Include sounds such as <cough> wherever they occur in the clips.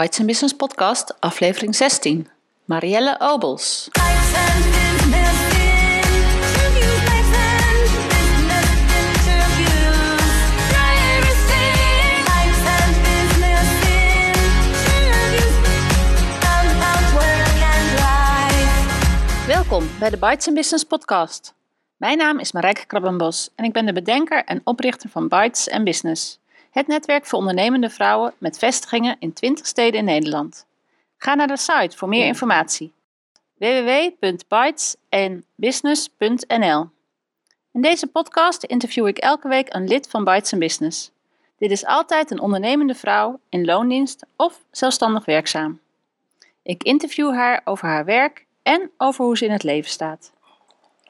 Bites Business Podcast, aflevering 16. Marielle Obels. Welkom bij de Bites Business Podcast. Mijn naam is Marijke Krabbenbos en ik ben de bedenker en oprichter van Bites Business. Het netwerk voor ondernemende vrouwen met vestigingen in 20 steden in Nederland. Ga naar de site voor meer informatie. www.bytesenbusiness.nl In deze podcast interview ik elke week een lid van Bites Business. Dit is altijd een ondernemende vrouw in loondienst of zelfstandig werkzaam. Ik interview haar over haar werk en over hoe ze in het leven staat.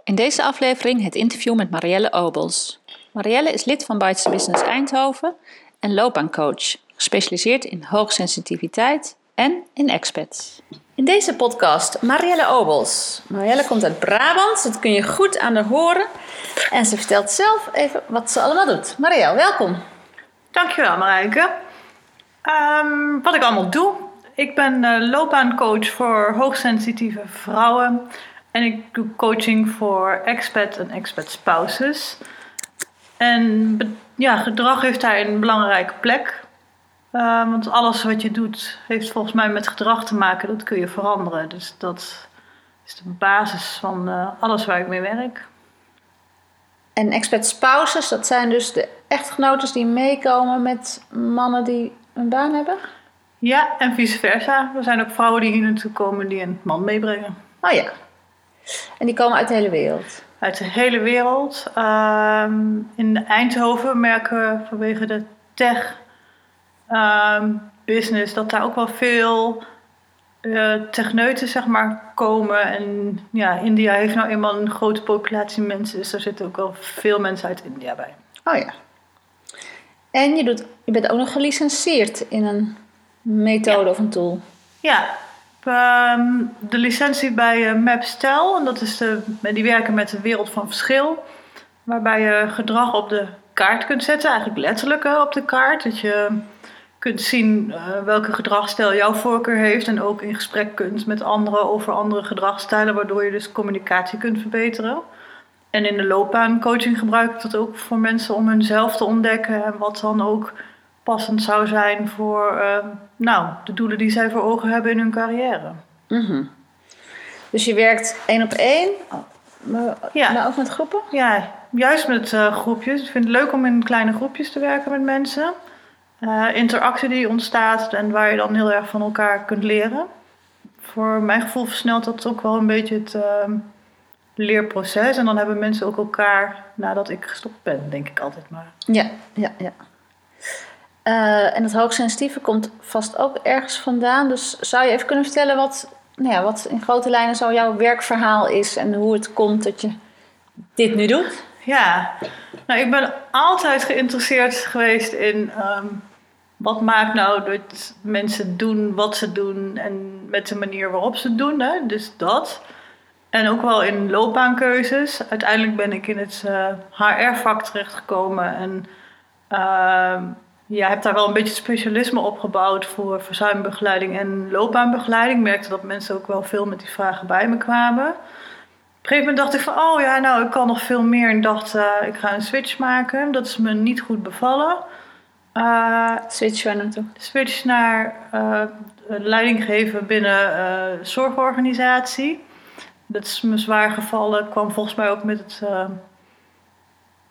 In deze aflevering het interview met Marielle Obels. Marielle is lid van Bites Business Eindhoven en loopbaancoach, gespecialiseerd in hoogsensitiviteit en in expats. In deze podcast Marielle Obels. Marielle komt uit Brabant, dat kun je goed aan haar horen. En ze vertelt zelf even wat ze allemaal doet. Marielle, welkom. Dankjewel Marijke. Um, wat ik allemaal doe. Ik ben uh, loopbaancoach voor hoogsensitieve vrouwen. En ik doe coaching voor expat en expat spouses. En ja, gedrag heeft daar een belangrijke plek. Uh, want alles wat je doet heeft volgens mij met gedrag te maken. Dat kun je veranderen. Dus dat is de basis van uh, alles waar ik mee werk. En expat spouses, dat zijn dus de echtgenotes die meekomen met mannen die een baan hebben? Ja, en vice versa. Er zijn ook vrouwen die hier naartoe komen die een man meebrengen. Oh ja. En die komen uit de hele wereld? Uit de hele wereld. Um, in Eindhoven merken we vanwege de tech um, business dat daar ook wel veel uh, techneuten zeg maar, komen. En ja, India heeft nou eenmaal een grote populatie mensen, dus er zitten ook wel veel mensen uit India bij. Oh ja. En je, doet, je bent ook nog gelicenseerd in een methode ja. of een tool? Ja, Um, de licentie bij uh, MapStel. En dat is de, die werken met de wereld van verschil. Waarbij je gedrag op de kaart kunt zetten. Eigenlijk letterlijk uh, op de kaart. Dat je kunt zien uh, welke gedragsstijl jouw voorkeur heeft. En ook in gesprek kunt met anderen over andere gedragsstijlen. Waardoor je dus communicatie kunt verbeteren. En in de loopbaancoaching gebruik ik dat ook voor mensen om hunzelf te ontdekken. En wat dan ook passend zou zijn voor uh, nou, de doelen die zij voor ogen hebben in hun carrière. Mm -hmm. Dus je werkt één op één, maar, ja. maar ook met groepen? Ja, juist met uh, groepjes. Ik vind het leuk om in kleine groepjes te werken met mensen. Uh, interactie die ontstaat en waar je dan heel erg van elkaar kunt leren. Voor mijn gevoel versnelt dat ook wel een beetje het leerproces. En dan hebben mensen ook elkaar nadat ik gestopt ben, denk ik altijd maar. Ja, ja, ja. Uh, en het hoogsensitieve komt vast ook ergens vandaan. Dus zou je even kunnen vertellen wat, nou ja, wat in grote lijnen zo jouw werkverhaal is en hoe het komt dat je dit nu doet? Ja, nou, ik ben altijd geïnteresseerd geweest in um, wat maakt nou dat mensen doen wat ze doen en met de manier waarop ze het doen. Hè? Dus dat. En ook wel in loopbaankeuzes. Uiteindelijk ben ik in het HR-vak terechtgekomen en. Uh, ja, heb daar wel een beetje specialisme opgebouwd voor verzuimbegeleiding en loopbaanbegeleiding. Ik merkte dat mensen ook wel veel met die vragen bij me kwamen. Op een gegeven moment dacht ik van, oh ja, nou, ik kan nog veel meer. En dacht, uh, ik ga een switch maken. Dat is me niet goed bevallen. Uh, switch waar naartoe? Switch naar uh, leiding geven binnen zorgorganisatie. Dat is me zwaar gevallen. kwam volgens mij ook met het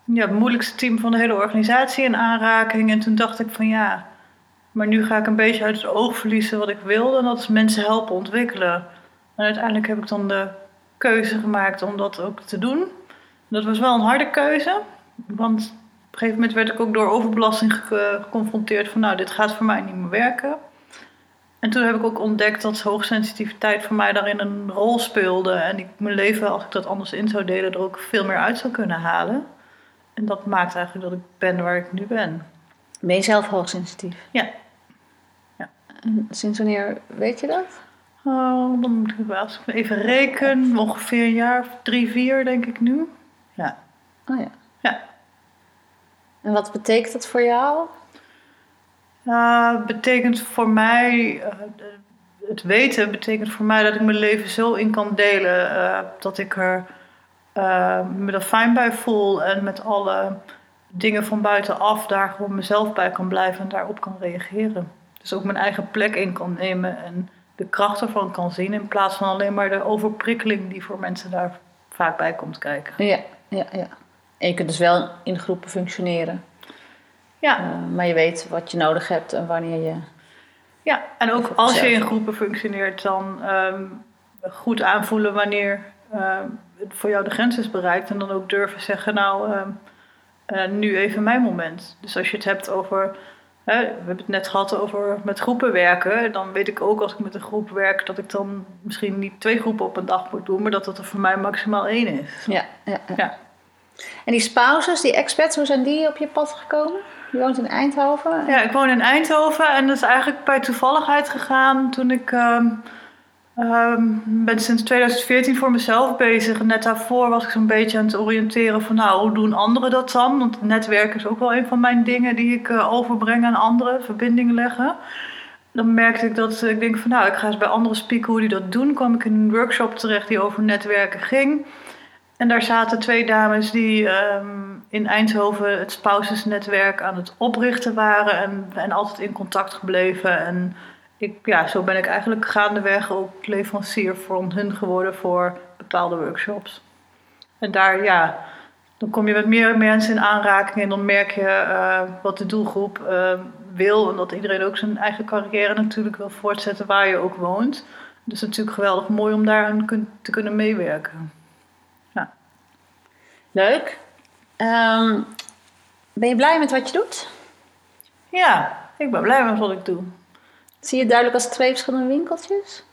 ja, het moeilijkste team van de hele organisatie in aanraking. En toen dacht ik van ja, maar nu ga ik een beetje uit het oog verliezen wat ik wilde. En dat is mensen helpen ontwikkelen. En uiteindelijk heb ik dan de keuze gemaakt om dat ook te doen. Dat was wel een harde keuze. Want op een gegeven moment werd ik ook door overbelasting geconfronteerd van nou, dit gaat voor mij niet meer werken. En toen heb ik ook ontdekt dat hoogsensitiviteit voor mij daarin een rol speelde. En ik mijn leven, als ik dat anders in zou delen, er ook veel meer uit zou kunnen halen. En dat maakt eigenlijk dat ik ben waar ik nu ben. Ben je zelf hoogsensitief? Ja. ja. En sinds wanneer weet je dat? Oh, dan moet ik wel even rekenen. Ongeveer een jaar of drie, vier denk ik nu. Ja. Oh ja. Ja. En wat betekent dat voor jou? Uh, betekent voor mij, uh, het weten betekent voor mij dat ik mijn leven zo in kan delen uh, dat ik er me er fijn bij voel en met alle dingen van buitenaf daar gewoon mezelf bij kan blijven en daarop kan reageren. Dus ook mijn eigen plek in kan nemen en de kracht ervan kan zien in plaats van alleen maar de overprikkeling die voor mensen daar vaak bij komt kijken. Ja, ja, ja. En je kunt dus wel in groepen functioneren. Ja. Uh, maar je weet wat je nodig hebt en wanneer je. Ja, en ook als je in groepen functioneert, dan um, goed aanvoelen wanneer um, voor jou de grens is bereikt. En dan ook durven zeggen, nou, um, uh, nu even mijn moment. Dus als je het hebt over. We hebben het net gehad over met groepen werken. Dan weet ik ook als ik met een groep werk dat ik dan misschien niet twee groepen op een dag moet doen, maar dat het er voor mij maximaal één is. Ja, ja, ja. ja. En die spouses, die expats, hoe zijn die op je pad gekomen? Je woont in Eindhoven? Ja, ik woon in Eindhoven en dat is eigenlijk bij toevalligheid gegaan toen ik. Um, um, ben sinds 2014 voor mezelf bezig. Net daarvoor was ik zo'n beetje aan het oriënteren van, nou, hoe doen anderen dat dan? Want netwerken is ook wel een van mijn dingen die ik uh, overbreng aan anderen, verbindingen leggen. Dan merkte ik dat ik denk van, nou, ik ga eens bij anderen spieken hoe die dat doen. kwam ik in een workshop terecht die over netwerken ging. En daar zaten twee dames die um, in Eindhoven het spousesnetwerk aan het oprichten waren en, en altijd in contact gebleven. En ik, ja, zo ben ik eigenlijk gaandeweg ook leverancier voor hun geworden voor bepaalde workshops. En daar, ja, dan kom je met meer mensen in aanraking en dan merk je uh, wat de doelgroep uh, wil. En dat iedereen ook zijn eigen carrière natuurlijk wil voortzetten waar je ook woont. Dus het is natuurlijk geweldig mooi om daaraan kun te kunnen meewerken. Leuk. Um, ben je blij met wat je doet? Ja, ik ben blij met wat ik doe. Zie je duidelijk als twee verschillende winkeltjes?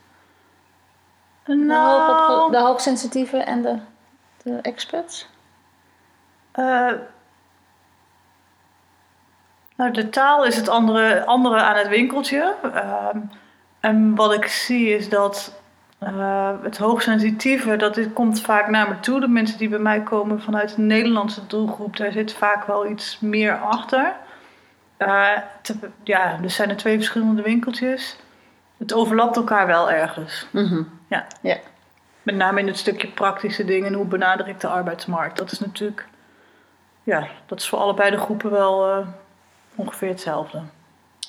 Nou, de, hoog, de hoogsensitieve en de, de experts? Uh, nou, de taal is het andere, andere aan het winkeltje. Uh, en wat ik zie is dat uh, het hoogsensitieve, dat dit komt vaak naar me toe. De mensen die bij mij komen vanuit de Nederlandse doelgroep, daar zit vaak wel iets meer achter. Uh, te, ja, er zijn er twee verschillende winkeltjes. Het overlapt elkaar wel ergens. Mm -hmm. ja. ja. Met name in het stukje praktische dingen. Hoe benader ik de arbeidsmarkt? Dat is natuurlijk, ja, dat is voor allebei de groepen wel uh, ongeveer hetzelfde.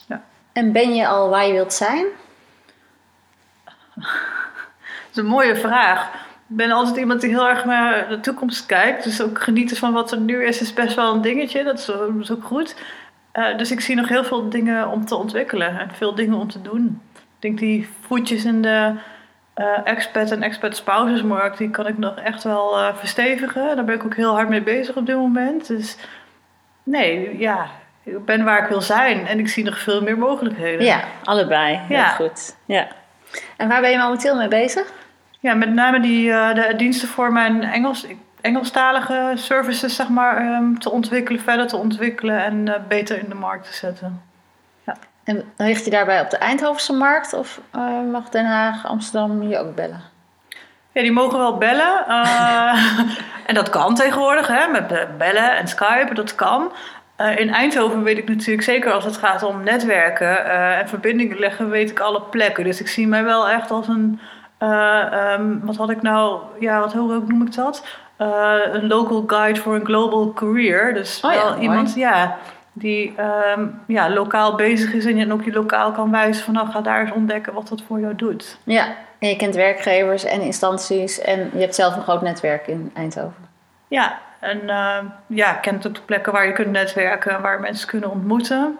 Ja. En ben je al waar je wilt zijn? <laughs> Dat is een mooie vraag. Ik ben altijd iemand die heel erg naar de toekomst kijkt. Dus ook genieten van wat er nu is, is best wel een dingetje. Dat is, dat is ook goed. Uh, dus ik zie nog heel veel dingen om te ontwikkelen en veel dingen om te doen. Ik denk die voetjes in de uh, expat en expat spousesmarkt, die kan ik nog echt wel uh, verstevigen. Daar ben ik ook heel hard mee bezig op dit moment. Dus nee, ja, ik ben waar ik wil zijn en ik zie nog veel meer mogelijkheden. Ja, allebei. Heel Ja. goed. Ja. En waar ben je momenteel mee bezig? Ja, met name die, uh, de diensten voor mijn Engels, Engelstalige services zeg maar, um, te ontwikkelen, verder te ontwikkelen en uh, beter in de markt te zetten. En richt je daarbij op de Eindhovense markt of uh, mag Den Haag, Amsterdam je ook bellen? Ja, die mogen wel bellen. <laughs> en dat kan tegenwoordig, hè, met bellen en Skype, dat kan. Uh, in Eindhoven weet ik natuurlijk zeker als het gaat om netwerken uh, en verbindingen leggen, weet ik alle plekken. Dus ik zie mij wel echt als een, uh, um, wat had ik nou, ja, wat hoe noem ik dat? Een local guide for a global career. Dus oh, wel ja, iemand, ja, die um, ja, lokaal bezig is en je ook je lokaal kan wijzen van, nou ga daar eens ontdekken wat dat voor jou doet. Ja, en je kent werkgevers en instanties en je hebt zelf een groot netwerk in Eindhoven. Ja, en uh, ja, kent ook de plekken waar je kunt netwerken, waar mensen kunnen ontmoeten.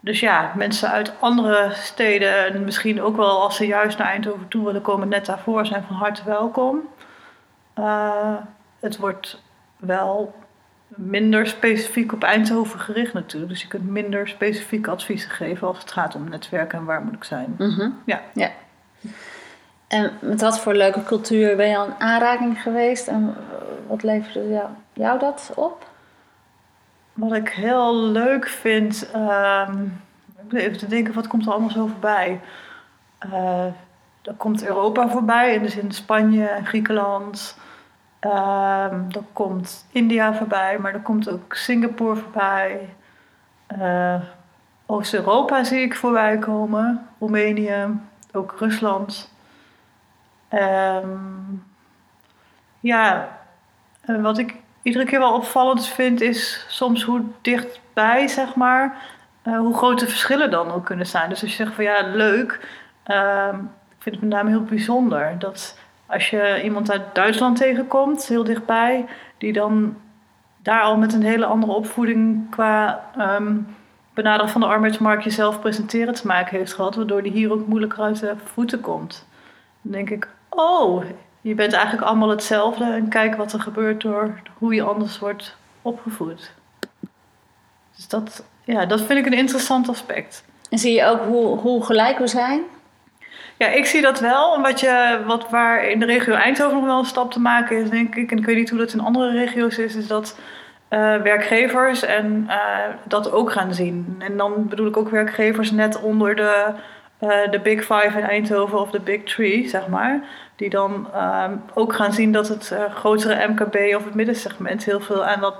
Dus ja, mensen uit andere steden en misschien ook wel als ze juist naar Eindhoven toe willen komen, net daarvoor zijn van harte welkom. Uh, het wordt wel minder specifiek op Eindhoven gericht natuurlijk. Dus je kunt minder specifieke adviezen geven als het gaat om netwerken en waar moet ik zijn. Mm -hmm. Ja. ja. En met wat voor leuke cultuur ben je al in aanraking geweest? En wat leverde jou, jou dat op? Wat ik heel leuk vind, um, ik even te denken, wat komt er allemaal zo voorbij? Uh, er komt Europa voorbij, in de zin Spanje en Griekenland. Um, er komt India voorbij, maar er komt ook Singapore voorbij. Uh, Oost-Europa zie ik voorbij komen. Roemenië, ook Rusland. Ehm, ja, en wat ik iedere keer wel opvallend vind is soms hoe dichtbij, zeg maar, eh, hoe groot de verschillen dan ook kunnen zijn. Dus als je zegt van ja, leuk, ehm, ik vind het met name heel bijzonder dat als je iemand uit Duitsland tegenkomt, heel dichtbij, die dan daar al met een hele andere opvoeding qua um, benaderen van de arbeidsmarkt jezelf presenteren te maken heeft gehad, waardoor die hier ook moeilijker uit de voeten komt. Dan denk ik, oh, je bent eigenlijk allemaal hetzelfde en kijk wat er gebeurt door hoe je anders wordt opgevoed. Dus dat, ja, dat vind ik een interessant aspect. En zie je ook hoe, hoe gelijk we zijn? Ja, ik zie dat wel. Wat, je, wat waar in de regio Eindhoven nog wel een stap te maken is, denk ik, en ik weet niet hoe dat in andere regio's is, is dat uh, werkgevers en uh, dat ook gaan zien. En dan bedoel ik ook werkgevers net onder de, uh, de Big Five in Eindhoven of de Big Three, zeg maar. Die dan ook gaan zien dat het grotere MKB of het middensegment heel veel aan dat,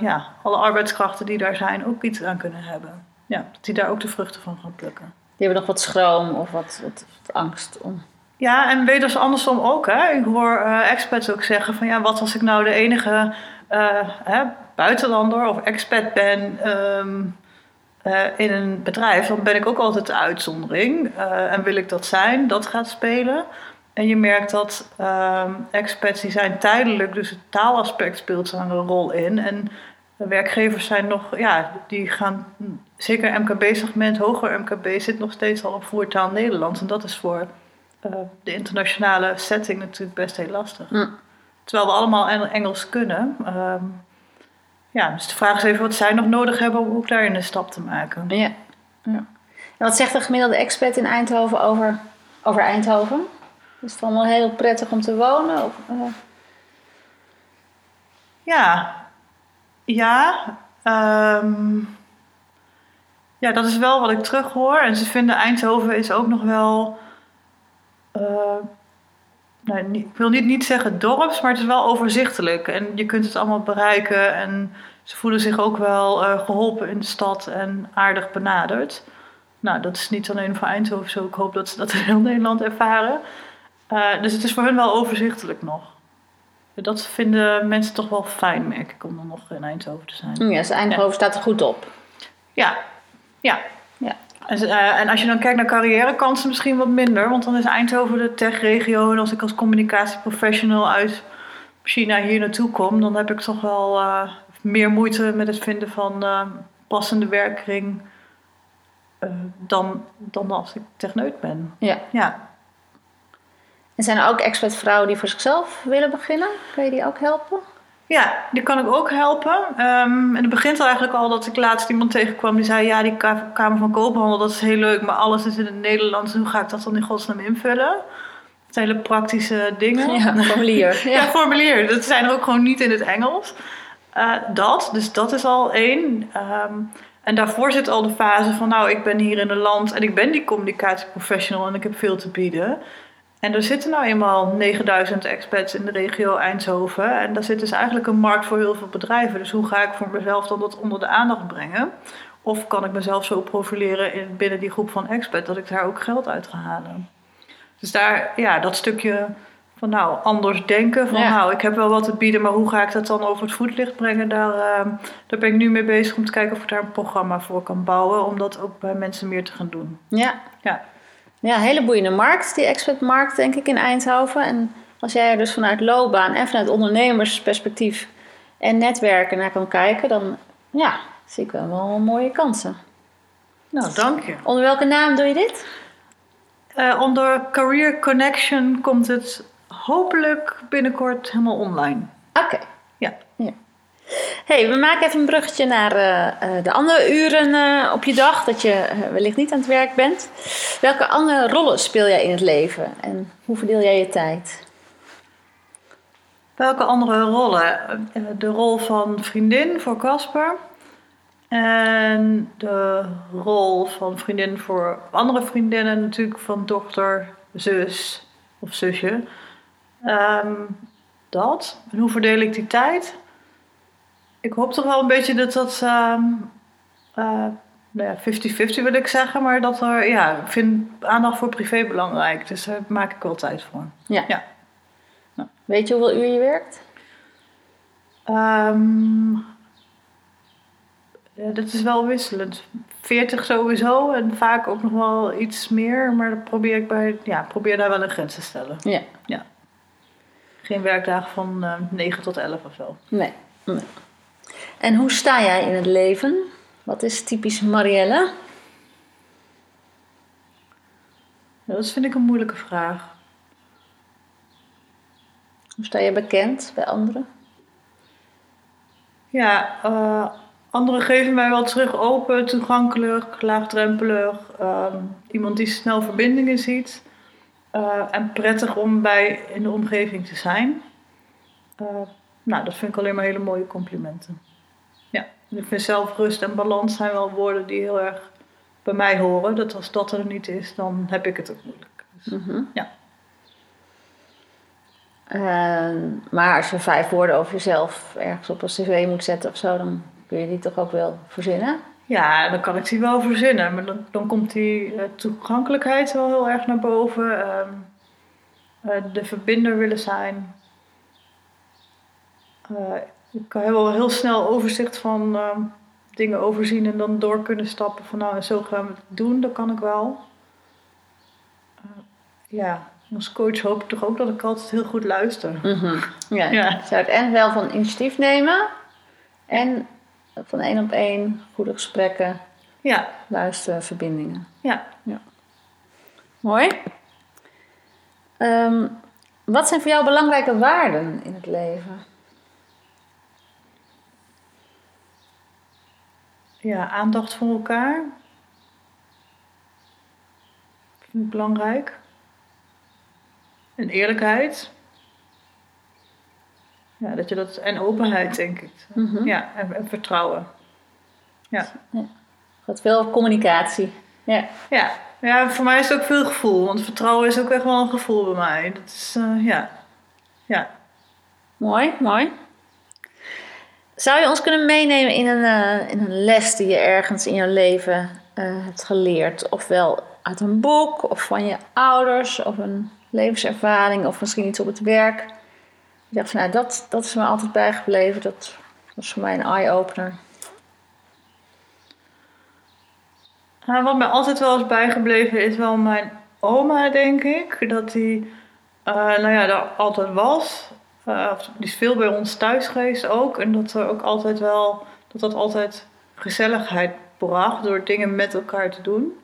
ja, alle arbeidskrachten die daar zijn ook iets aan kunnen hebben. Ja, dat die daar ook de vruchten van gaan plukken. Hebben nog wat schroom of wat, wat, angst om. Ja, en wederom andersom ook. Hè. Ik hoor experts ook zeggen van ja, wat als ik nou de enige hè, buitenlander of expat ben um, uh, in een bedrijf, dan ben ik ook altijd de uitzondering. Uh, en wil ik dat zijn, dat gaat spelen. En je merkt dat um, expats die zijn tijdelijk, dus het taalaspect speelt daar een rol in. En werkgevers zijn nog, ja, die gaan, zeker MKB-segment, hoger MKB, zit nog steeds al op voertaal Nederlands. En dat is voor uh, de internationale setting natuurlijk best heel lastig. Mm. Terwijl we allemaal Engels kunnen. Um, ja, dus de vraag is even wat zij nog nodig hebben om ook daarin een stap te maken. Ja. ja. En wat zegt de gemiddelde expert in Eindhoven over, over Eindhoven? Is het allemaal heel prettig om te wonen? Of, uh... Ja, ja. Um, ja, dat is wel wat ik terug hoor. En ze vinden Eindhoven is ook nog wel. Uh, nou, ik wil niet, niet zeggen dorps, maar het is wel overzichtelijk. En je kunt het allemaal bereiken. En ze voelen zich ook wel uh, geholpen in de stad en aardig benaderd. Nou, dat is niet alleen voor Eindhoven zo. Ik hoop dat ze dat in heel Nederland ervaren. Uh, dus het is voor hen wel overzichtelijk nog. Dat vinden mensen toch wel fijn, merk ik, om dan nog in Eindhoven te zijn. Ja, dus Eindhoven ja. staat er goed op. Ja, ja. ja. En, uh, en, als je dan kijkt naar carrièrekansen, misschien wat minder. Want dan is Eindhoven de techregio. En als ik als communicatieprofessional uit China hier naartoe kom, dan heb ik toch wel uh, meer moeite met het vinden van uh, passende werkkring. dan, dan als ik techneut ben. Ja. ja. En zijn er ook expert vrouwen die voor zichzelf willen beginnen? Kun je die ook helpen? Ja, die kan ik ook helpen. Um, en het begint eigenlijk al dat ik laatst iemand tegenkwam die zei: Ja, die Kamer van Koophandel, dat is heel leuk, maar alles is in het Nederlands. Hoe ga ik dat dan in godsnaam invullen? Dat zijn hele praktische dingen. Ja, formulier. <laughs> ja. ja, formulier. Dat zijn er ook gewoon niet in het Engels. Uh, dat, dus dat is al één. Um, en daarvoor zit al de fase van: Nou, ik ben hier in een land en ik ben die communicatieprofessional en ik heb veel te bieden. En er zitten nou eenmaal 9000 expats in de regio Eindhoven. En daar zit dus eigenlijk een markt voor heel veel bedrijven. Dus hoe ga ik voor mezelf dan dat onder de aandacht brengen? Of kan ik mezelf zo profileren in, binnen die groep van expats dat ik daar ook geld uit ga halen? Dus daar, ja, dat stukje van nou, anders denken. Van nou, ik heb wel wat te bieden, maar hoe ga ik dat dan over het voetlicht brengen? Daar, uh, daar ben ik nu mee bezig om te kijken of ik daar een programma voor kan bouwen. Om dat ook bij mensen meer te gaan doen. Ja. ja. Ja, hele boeiende markt, die expertmarkt denk ik in Eindhoven. En als jij er dus vanuit loopbaan en vanuit ondernemersperspectief en netwerken naar kan kijken, dan ja, zie ik wel, wel mooie kansen. Nou, dank je. Onder welke naam doe je dit? Uh, onder Career Connection komt het hopelijk binnenkort helemaal online. Oké. Ja. ja hey, we maken even een bruggetje naar uh, de andere uren uh, op je dag, dat je wellicht niet aan het werk bent. Welke andere rollen speel jij in het leven en hoe verdeel jij je tijd? Welke andere rollen? De rol van vriendin voor Casper. En de rol van vriendin voor andere vriendinnen, natuurlijk van dochter, zus of zusje. Um, dat. En hoe verdeel ik die tijd? Ik hoop toch wel een beetje dat dat uh, uh, nou ja, 50-50 wil ik zeggen, maar dat er, ja, ik vind aandacht voor privé belangrijk. Dus daar maak ik wel tijd voor. Ja. Ja. Weet je hoeveel uur je werkt? Ehm, ja, dat is wel wisselend. 40 sowieso en vaak ook nog wel iets meer, maar dat probeer ik bij, ja, probeer daar wel een grens te stellen. Ja. Geen werkdagen van eh 9 tot 11 of zo. Nee. nee. En hoe sta jij in het leven? Wat is typisch Marielle? Dat vind ik een moeilijke vraag. Hoe sta je bekend bij anderen? Ja, eh, anderen geven mij wel terug open, toegankelijk, laagdrempelig. ehm, iemand die snel verbindingen ziet. eh, en prettig om bij in de omgeving te zijn. Eh, nou, dat vind ik alleen maar hele mooie complimenten. Ik vind zelf rust en balans zijn wel woorden die heel erg bij mij horen. Dat als dat er niet is, dan heb ik het ook moeilijk. Dus, Mhm. Ja. Eh, maar als je vijf woorden over jezelf ergens op een cv moet zetten of zo, dan kun je die toch ook wel verzinnen? Ja, dan kan ik die wel verzinnen. Maar dan, dan komt die eh, toegankelijkheid wel heel erg naar boven. Ehm, eh, de verbinder willen zijn. Ik kan wel heel snel overzicht van ehm, dingen overzien en dan door kunnen stappen van nou en zo gaan we het doen. Dat kan ik wel. Eh, ja, als coach hoop ik toch ook dat ik altijd heel goed luister. Mhm. Ja, Ja. je zou het en wel van initiatief nemen en van één op één goede gesprekken, Ja, luisteren, verbindingen. ja. Mooi. Ehm, wat zijn voor jou belangrijke waarden in het leven? Ja, aandacht voor elkaar. Vind ik belangrijk. En eerlijkheid. Ja, dat je dat, en openheid, denk ik. Mhm. Ja, en, en vertrouwen. Ja. Gaat veel communicatie. Ja. ja. Ja, voor mij is het ook veel gevoel. Want vertrouwen is ook echt wel een gevoel bij mij. Dat is, eh, ja. Ja. Mooi, mooi. Zou je ons kunnen meenemen in een, eh, in een les die je ergens in je leven eh, hebt geleerd? Ofwel uit een boek, of van je ouders, of een levenservaring, of misschien iets op het werk. Je dacht van, nou, dat, dat is me altijd bijgebleven. Dat was voor mij een eye-opener. Nou, wat mij altijd wel is bijgebleven is wel mijn oma, denk ik. Dat die, eh, nou ja, daar altijd was. Eh, die is veel bij ons thuis geweest ook. En dat er ook altijd wel, dat dat altijd gezelligheid bracht door dingen met elkaar te doen.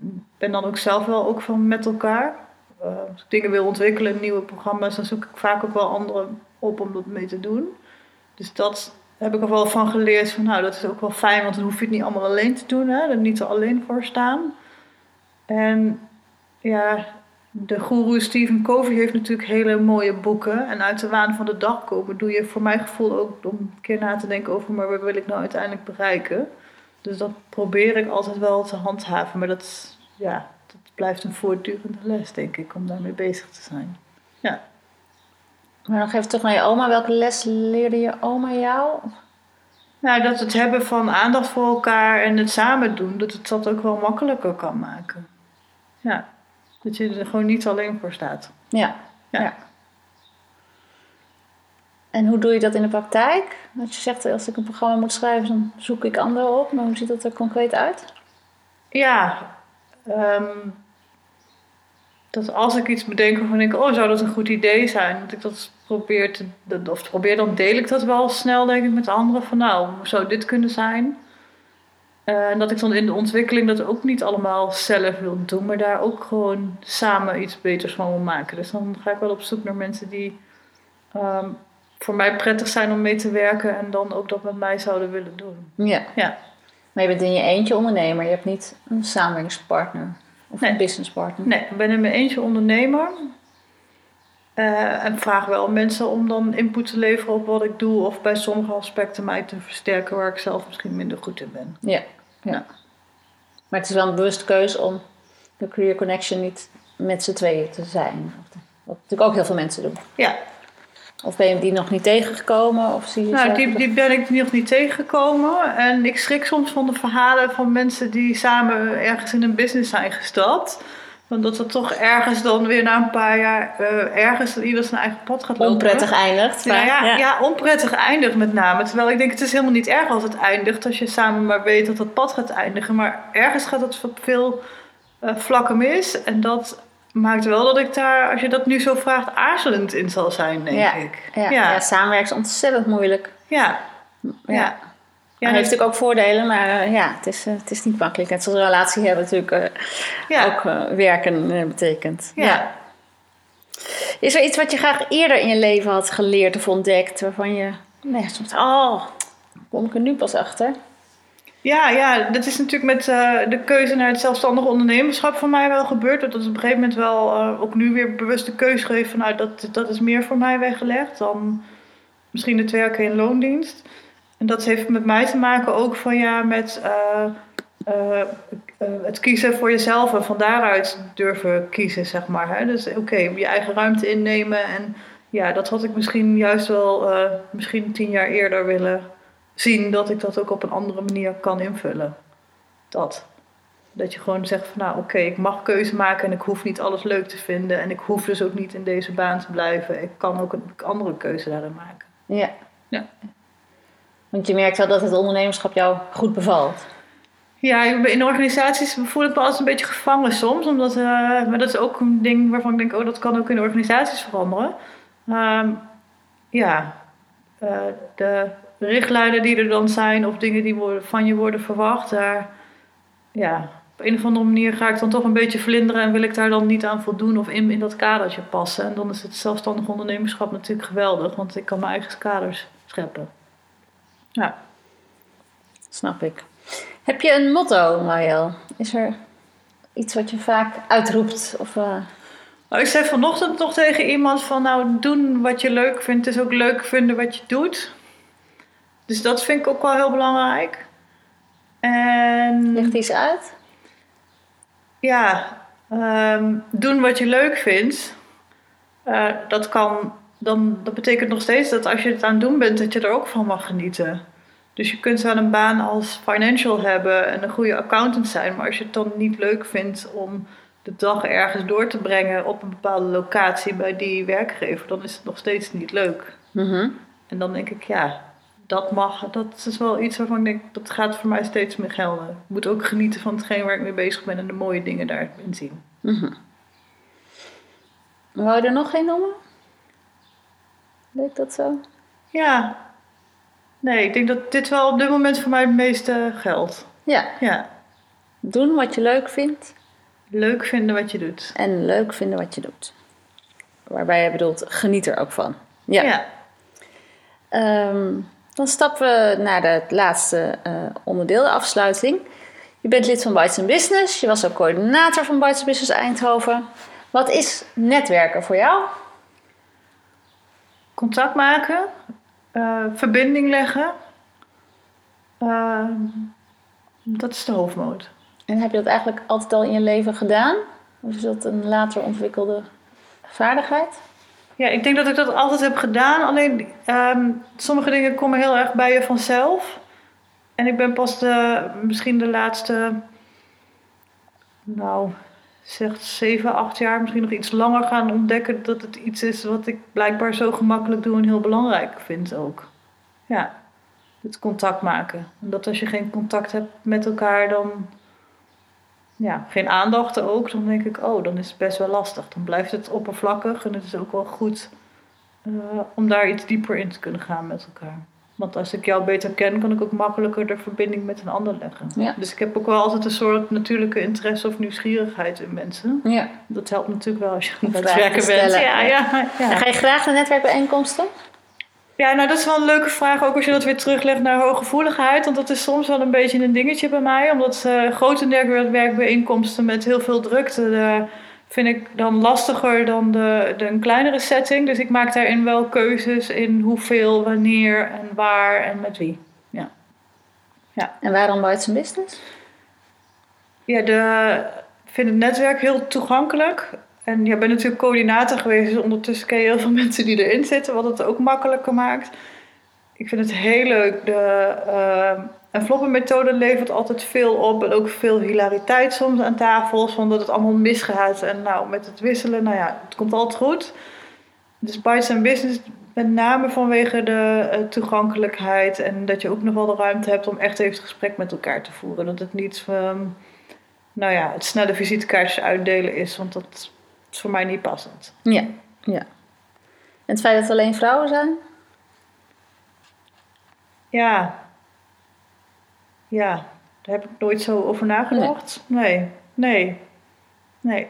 Ik ben dan ook zelf wel ook van met elkaar. Eh, als ik dingen wil ontwikkelen, nieuwe programma's, dan zoek ik vaak ook wel anderen op om dat mee te doen. Dus dat heb ik er wel van geleerd van nou, dat is ook wel fijn, want dan hoef je het niet allemaal alleen te doen, hè? er niet alleen voor staan. En ja, de goeroe Stephen Covey heeft natuurlijk hele mooie boeken. En uit de waan van de dag komen doe je voor mijn gevoel ook om een keer na te denken over, maar wat wil ik nou uiteindelijk bereiken? Dus dat probeer ik altijd wel te handhaven, maar dat, ja, dat blijft een voortdurende les, denk ik, om daarmee bezig te zijn. Ja. Maar nog even terug naar je oma. Welke les leerde je oma jou? Nou, dat het hebben van aandacht voor elkaar en het samen doen, dat het dat ook wel makkelijker kan maken. Ja, dat je er gewoon niet alleen voor staat. Ja. Ja. ja. En hoe doe je dat in de praktijk? Dat je zegt, als ik een programma moet schrijven, dan zoek ik anderen op. Maar hoe ziet dat er concreet uit? Ja, ehm, dat als ik iets bedenk waarvan ik, oh, zou dat een goed idee zijn? Dat ik dat probeer te, of probeer, dan deel ik dat wel snel, denk ik, met anderen. Van nou, hoe zou dit kunnen zijn? Eh, En dat ik dan in de ontwikkeling dat ook niet allemaal zelf wil doen, maar daar ook gewoon samen iets beters van wil maken. Dus dan ga ik wel op zoek naar mensen die ehm, voor mij prettig zijn om mee te werken en dan ook dat met mij zouden willen doen. Ja. Ja. Maar je bent in je eentje ondernemer. Je hebt niet een samenwerkingspartner of Nee. een businesspartner. Nee, ik ben in mijn eentje ondernemer. Eh, en vraag wel mensen om dan input te leveren op wat ik doe. Of bij sommige aspecten mij te versterken waar ik zelf misschien minder goed in ben. Ja. ja. Maar het is wel een bewuste keuze om de Career Connection niet met z'n tweeën te zijn. Wat natuurlijk ook heel veel mensen doen. Ja, Of ben je die nog niet tegengekomen? Of zie je Nou, die, die ben ik nog niet tegengekomen. En ik schrik soms van de verhalen van mensen die samen ergens in een business zijn gestapt. Want dat het toch ergens dan weer na een paar jaar eh, ergens ieder zijn eigen pad gaat lopen. onprettig eindigt. Ja, ja, ja. onprettig eindigt met name. Terwijl ik denk, het is helemaal niet erg als het eindigt. Als je samen maar weet dat het pad gaat eindigen. Maar ergens gaat het op veel eh, vlakken mis. En dat maakt wel dat ik daar, als je dat nu zo vraagt, aarzelend in zal zijn, denk Ja, ik. Ja, ja. ja. samenwerken is ontzettend moeilijk. ja. Ja. Ja. Heeft natuurlijk ook voordelen, maar eh, ja, het is, eh, het is niet makkelijk. Net zoals een relatie hebben natuurlijk eh, ja. ook werken betekent. Ja. Is er iets wat je graag eerder in je leven had geleerd of ontdekt, waarvan je nee, soms, oh, kom ik er nu pas achter? Ja, ja, dat is natuurlijk met de keuze naar het zelfstandig ondernemerschap van mij wel gebeurd. Dat is op een gegeven moment wel ook nu weer bewust de keuze gegeven van nou, dat, dat is meer voor mij weggelegd dan misschien het werken in loondienst. En dat heeft met mij te maken ook van ja, met eh, eh, eh, het kiezen voor jezelf en van daaruit durven kiezen, zeg maar. Hè? Dus oké, je eigen ruimte innemen en ja, dat had ik misschien juist wel eh, misschien tien jaar eerder willen zien dat ik dat ook op een andere manier kan invullen. Dat. Dat je gewoon zegt van nou oké, ik mag keuze maken en ik hoef niet alles leuk te vinden. En ik hoef dus ook niet in deze baan te blijven. Ik kan ook een andere keuze daarin maken. Ja. Ja. Want je merkt wel dat het ondernemerschap jou goed bevalt. Ja, in organisaties voel ik me altijd een beetje gevangen soms. Omdat, eh, maar dat is ook een ding waarvan ik denk, oh dat kan ook in organisaties veranderen. Ehm, ja, eh, de richtlijnen die er dan zijn of dingen die van je worden verwacht, daar, ja, op een of andere manier ga ik dan toch een beetje vlinderen en wil ik daar dan niet aan voldoen of in, in dat kadertje passen. En dan is het zelfstandig ondernemerschap natuurlijk geweldig, want ik kan mijn eigen kaders scheppen. Ja. Snap ik. Heb je een motto, Mariel? Is er iets wat je vaak uitroept? Of, eh, Nou, ik zei vanochtend nog tegen iemand van nou doen wat je leuk vindt. Is ook leuk vinden wat je doet. Dus dat vind ik ook wel heel belangrijk. En ligt iets uit? ja, ehm, doen wat je leuk vindt. Eh, dat kan, dan, dat betekent nog steeds dat als je het aan het doen bent, dat je er ook van mag genieten. Dus je kunt wel een baan als financial hebben en een goede accountant zijn, maar als je het dan niet leuk vindt om de dag ergens door te brengen op een bepaalde locatie bij die werkgever, dan is het nog steeds niet leuk. Mhm. En dan denk ik, ja, dat mag, dat is wel iets waarvan ik denk, dat gaat voor mij steeds meer gelden. Ik moet ook genieten van hetgeen waar ik mee bezig ben en de mooie dingen daarin zien. Mhm. Wou je er nog geen noemen? Leek dat zo? Ja, nee, ik denk dat dit wel op dit moment voor mij het meeste geldt. Ja. Ja, Doen wat je leuk vindt leuk vinden wat je doet. en leuk vinden wat je doet. Waarbij je bedoelt, geniet er ook van. Ja. ja. Ehm, dan stappen we naar het laatste eh, onderdeel, de afsluiting. Je bent lid van Bites Business. Je was ook coördinator van Bites Business Eindhoven. Wat is netwerken voor jou? Contact maken, eh, verbinding leggen. Eh, dat is de hoofdmoot. En heb je dat eigenlijk altijd al in je leven gedaan? Of is dat een later ontwikkelde vaardigheid? Ja, ik denk dat ik dat altijd heb gedaan. Alleen ehm, sommige dingen komen heel erg bij je vanzelf. En ik ben pas de, misschien de laatste, nou, zeg zeven, acht jaar, misschien nog iets langer gaan ontdekken dat het iets is wat ik blijkbaar zo gemakkelijk doe en heel belangrijk vind ook. Ja, het contact maken. En dat als je geen contact hebt met elkaar, dan ja, geen aandacht ook, dan denk ik, oh, dan is het best wel lastig. Dan blijft het oppervlakkig en het is ook wel goed eh, om daar iets dieper in te kunnen gaan met elkaar. Want als ik jou beter ken, kan ik ook makkelijker de verbinding met een ander leggen. Ja. Dus ik heb ook wel altijd een soort natuurlijke interesse of nieuwsgierigheid in mensen. Ja. Dat helpt natuurlijk wel als je aan het bent. Ja, ja, ja. ga je graag naar netwerkbijeenkomsten? ja, nou dat is wel een leuke vraag. Ook als je dat weer teruglegt naar hooggevoeligheid. Want dat is soms wel een beetje een dingetje bij mij. Omdat eh, grote netwerkbijeenkomsten met heel veel drukte... daar vind ik dan lastiger dan de, de een kleinere setting. Dus ik maak daarin wel keuzes in hoeveel, wanneer en waar en met wie. En waarom Bites Business? Ja, de, ik vind het netwerk heel toegankelijk. En je bent natuurlijk coördinator geweest, dus ondertussen ken je heel veel <laughs> mensen die erin zitten, wat het ook makkelijker maakt. Ik vind het heel leuk. De uh, enveloppenmethode levert altijd veel op en ook veel hilariteit soms aan tafels, omdat het allemaal misgaat. En nou, met het wisselen, nou ja, het komt altijd goed. Dus Bites and Business, met name vanwege de uh, toegankelijkheid en dat je ook nog wel de ruimte hebt om echt even het gesprek met elkaar te voeren. Dat het niet, um, nou ja, het snelle visitekaartjes uitdelen is, want dat is voor mij niet passend. Ja, ja. En het feit dat het alleen vrouwen zijn? Ja. Ja, daar heb ik nooit zo over nagedacht. Nee, nee, nee.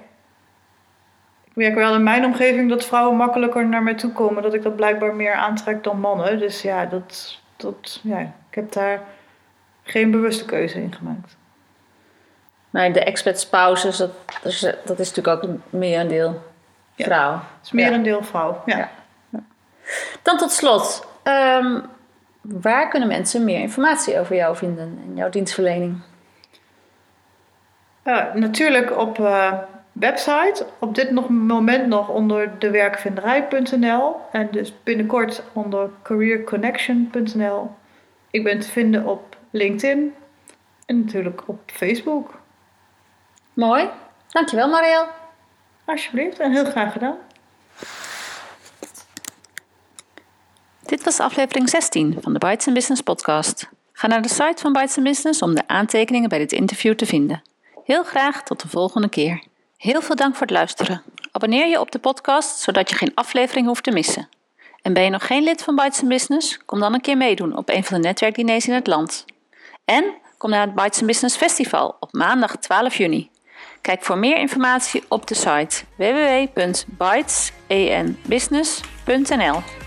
Ik merk wel in mijn omgeving dat vrouwen makkelijker naar mij toe komen. Dat ik dat blijkbaar meer aantrek dan mannen. Dus ja, dat, dat, ja ik heb daar geen bewuste keuze in gemaakt. Maar de expat-spouses, dat, dat is natuurlijk ook meer een deel vrouw. het is meer een deel vrouw, ja. ja. Dan tot slot, um, waar kunnen mensen meer informatie over jou vinden en jouw dienstverlening? Uh, natuurlijk op uh, website. Op dit nog, moment nog onder dewerkvinderij.nl en dus binnenkort onder careerconnection.nl. Ik ben te vinden op LinkedIn en natuurlijk op Facebook. Mooi. Dankjewel Marielle. Alsjeblieft en heel graag gedaan. Dit was aflevering 16 van de Bites Business podcast. Ga naar de site van Bites Business om de aantekeningen bij dit interview te vinden. Heel graag tot de volgende keer. Heel veel dank voor het luisteren. Abonneer je op de podcast zodat je geen aflevering hoeft te missen. En ben je nog geen lid van Bites Business? Kom dan een keer meedoen op een van de netwerkdiners in het land. En kom naar het Bites Business Festival op maandag 12 juni. Kijk voor meer informatie op de site www.bytesenbusiness.nl.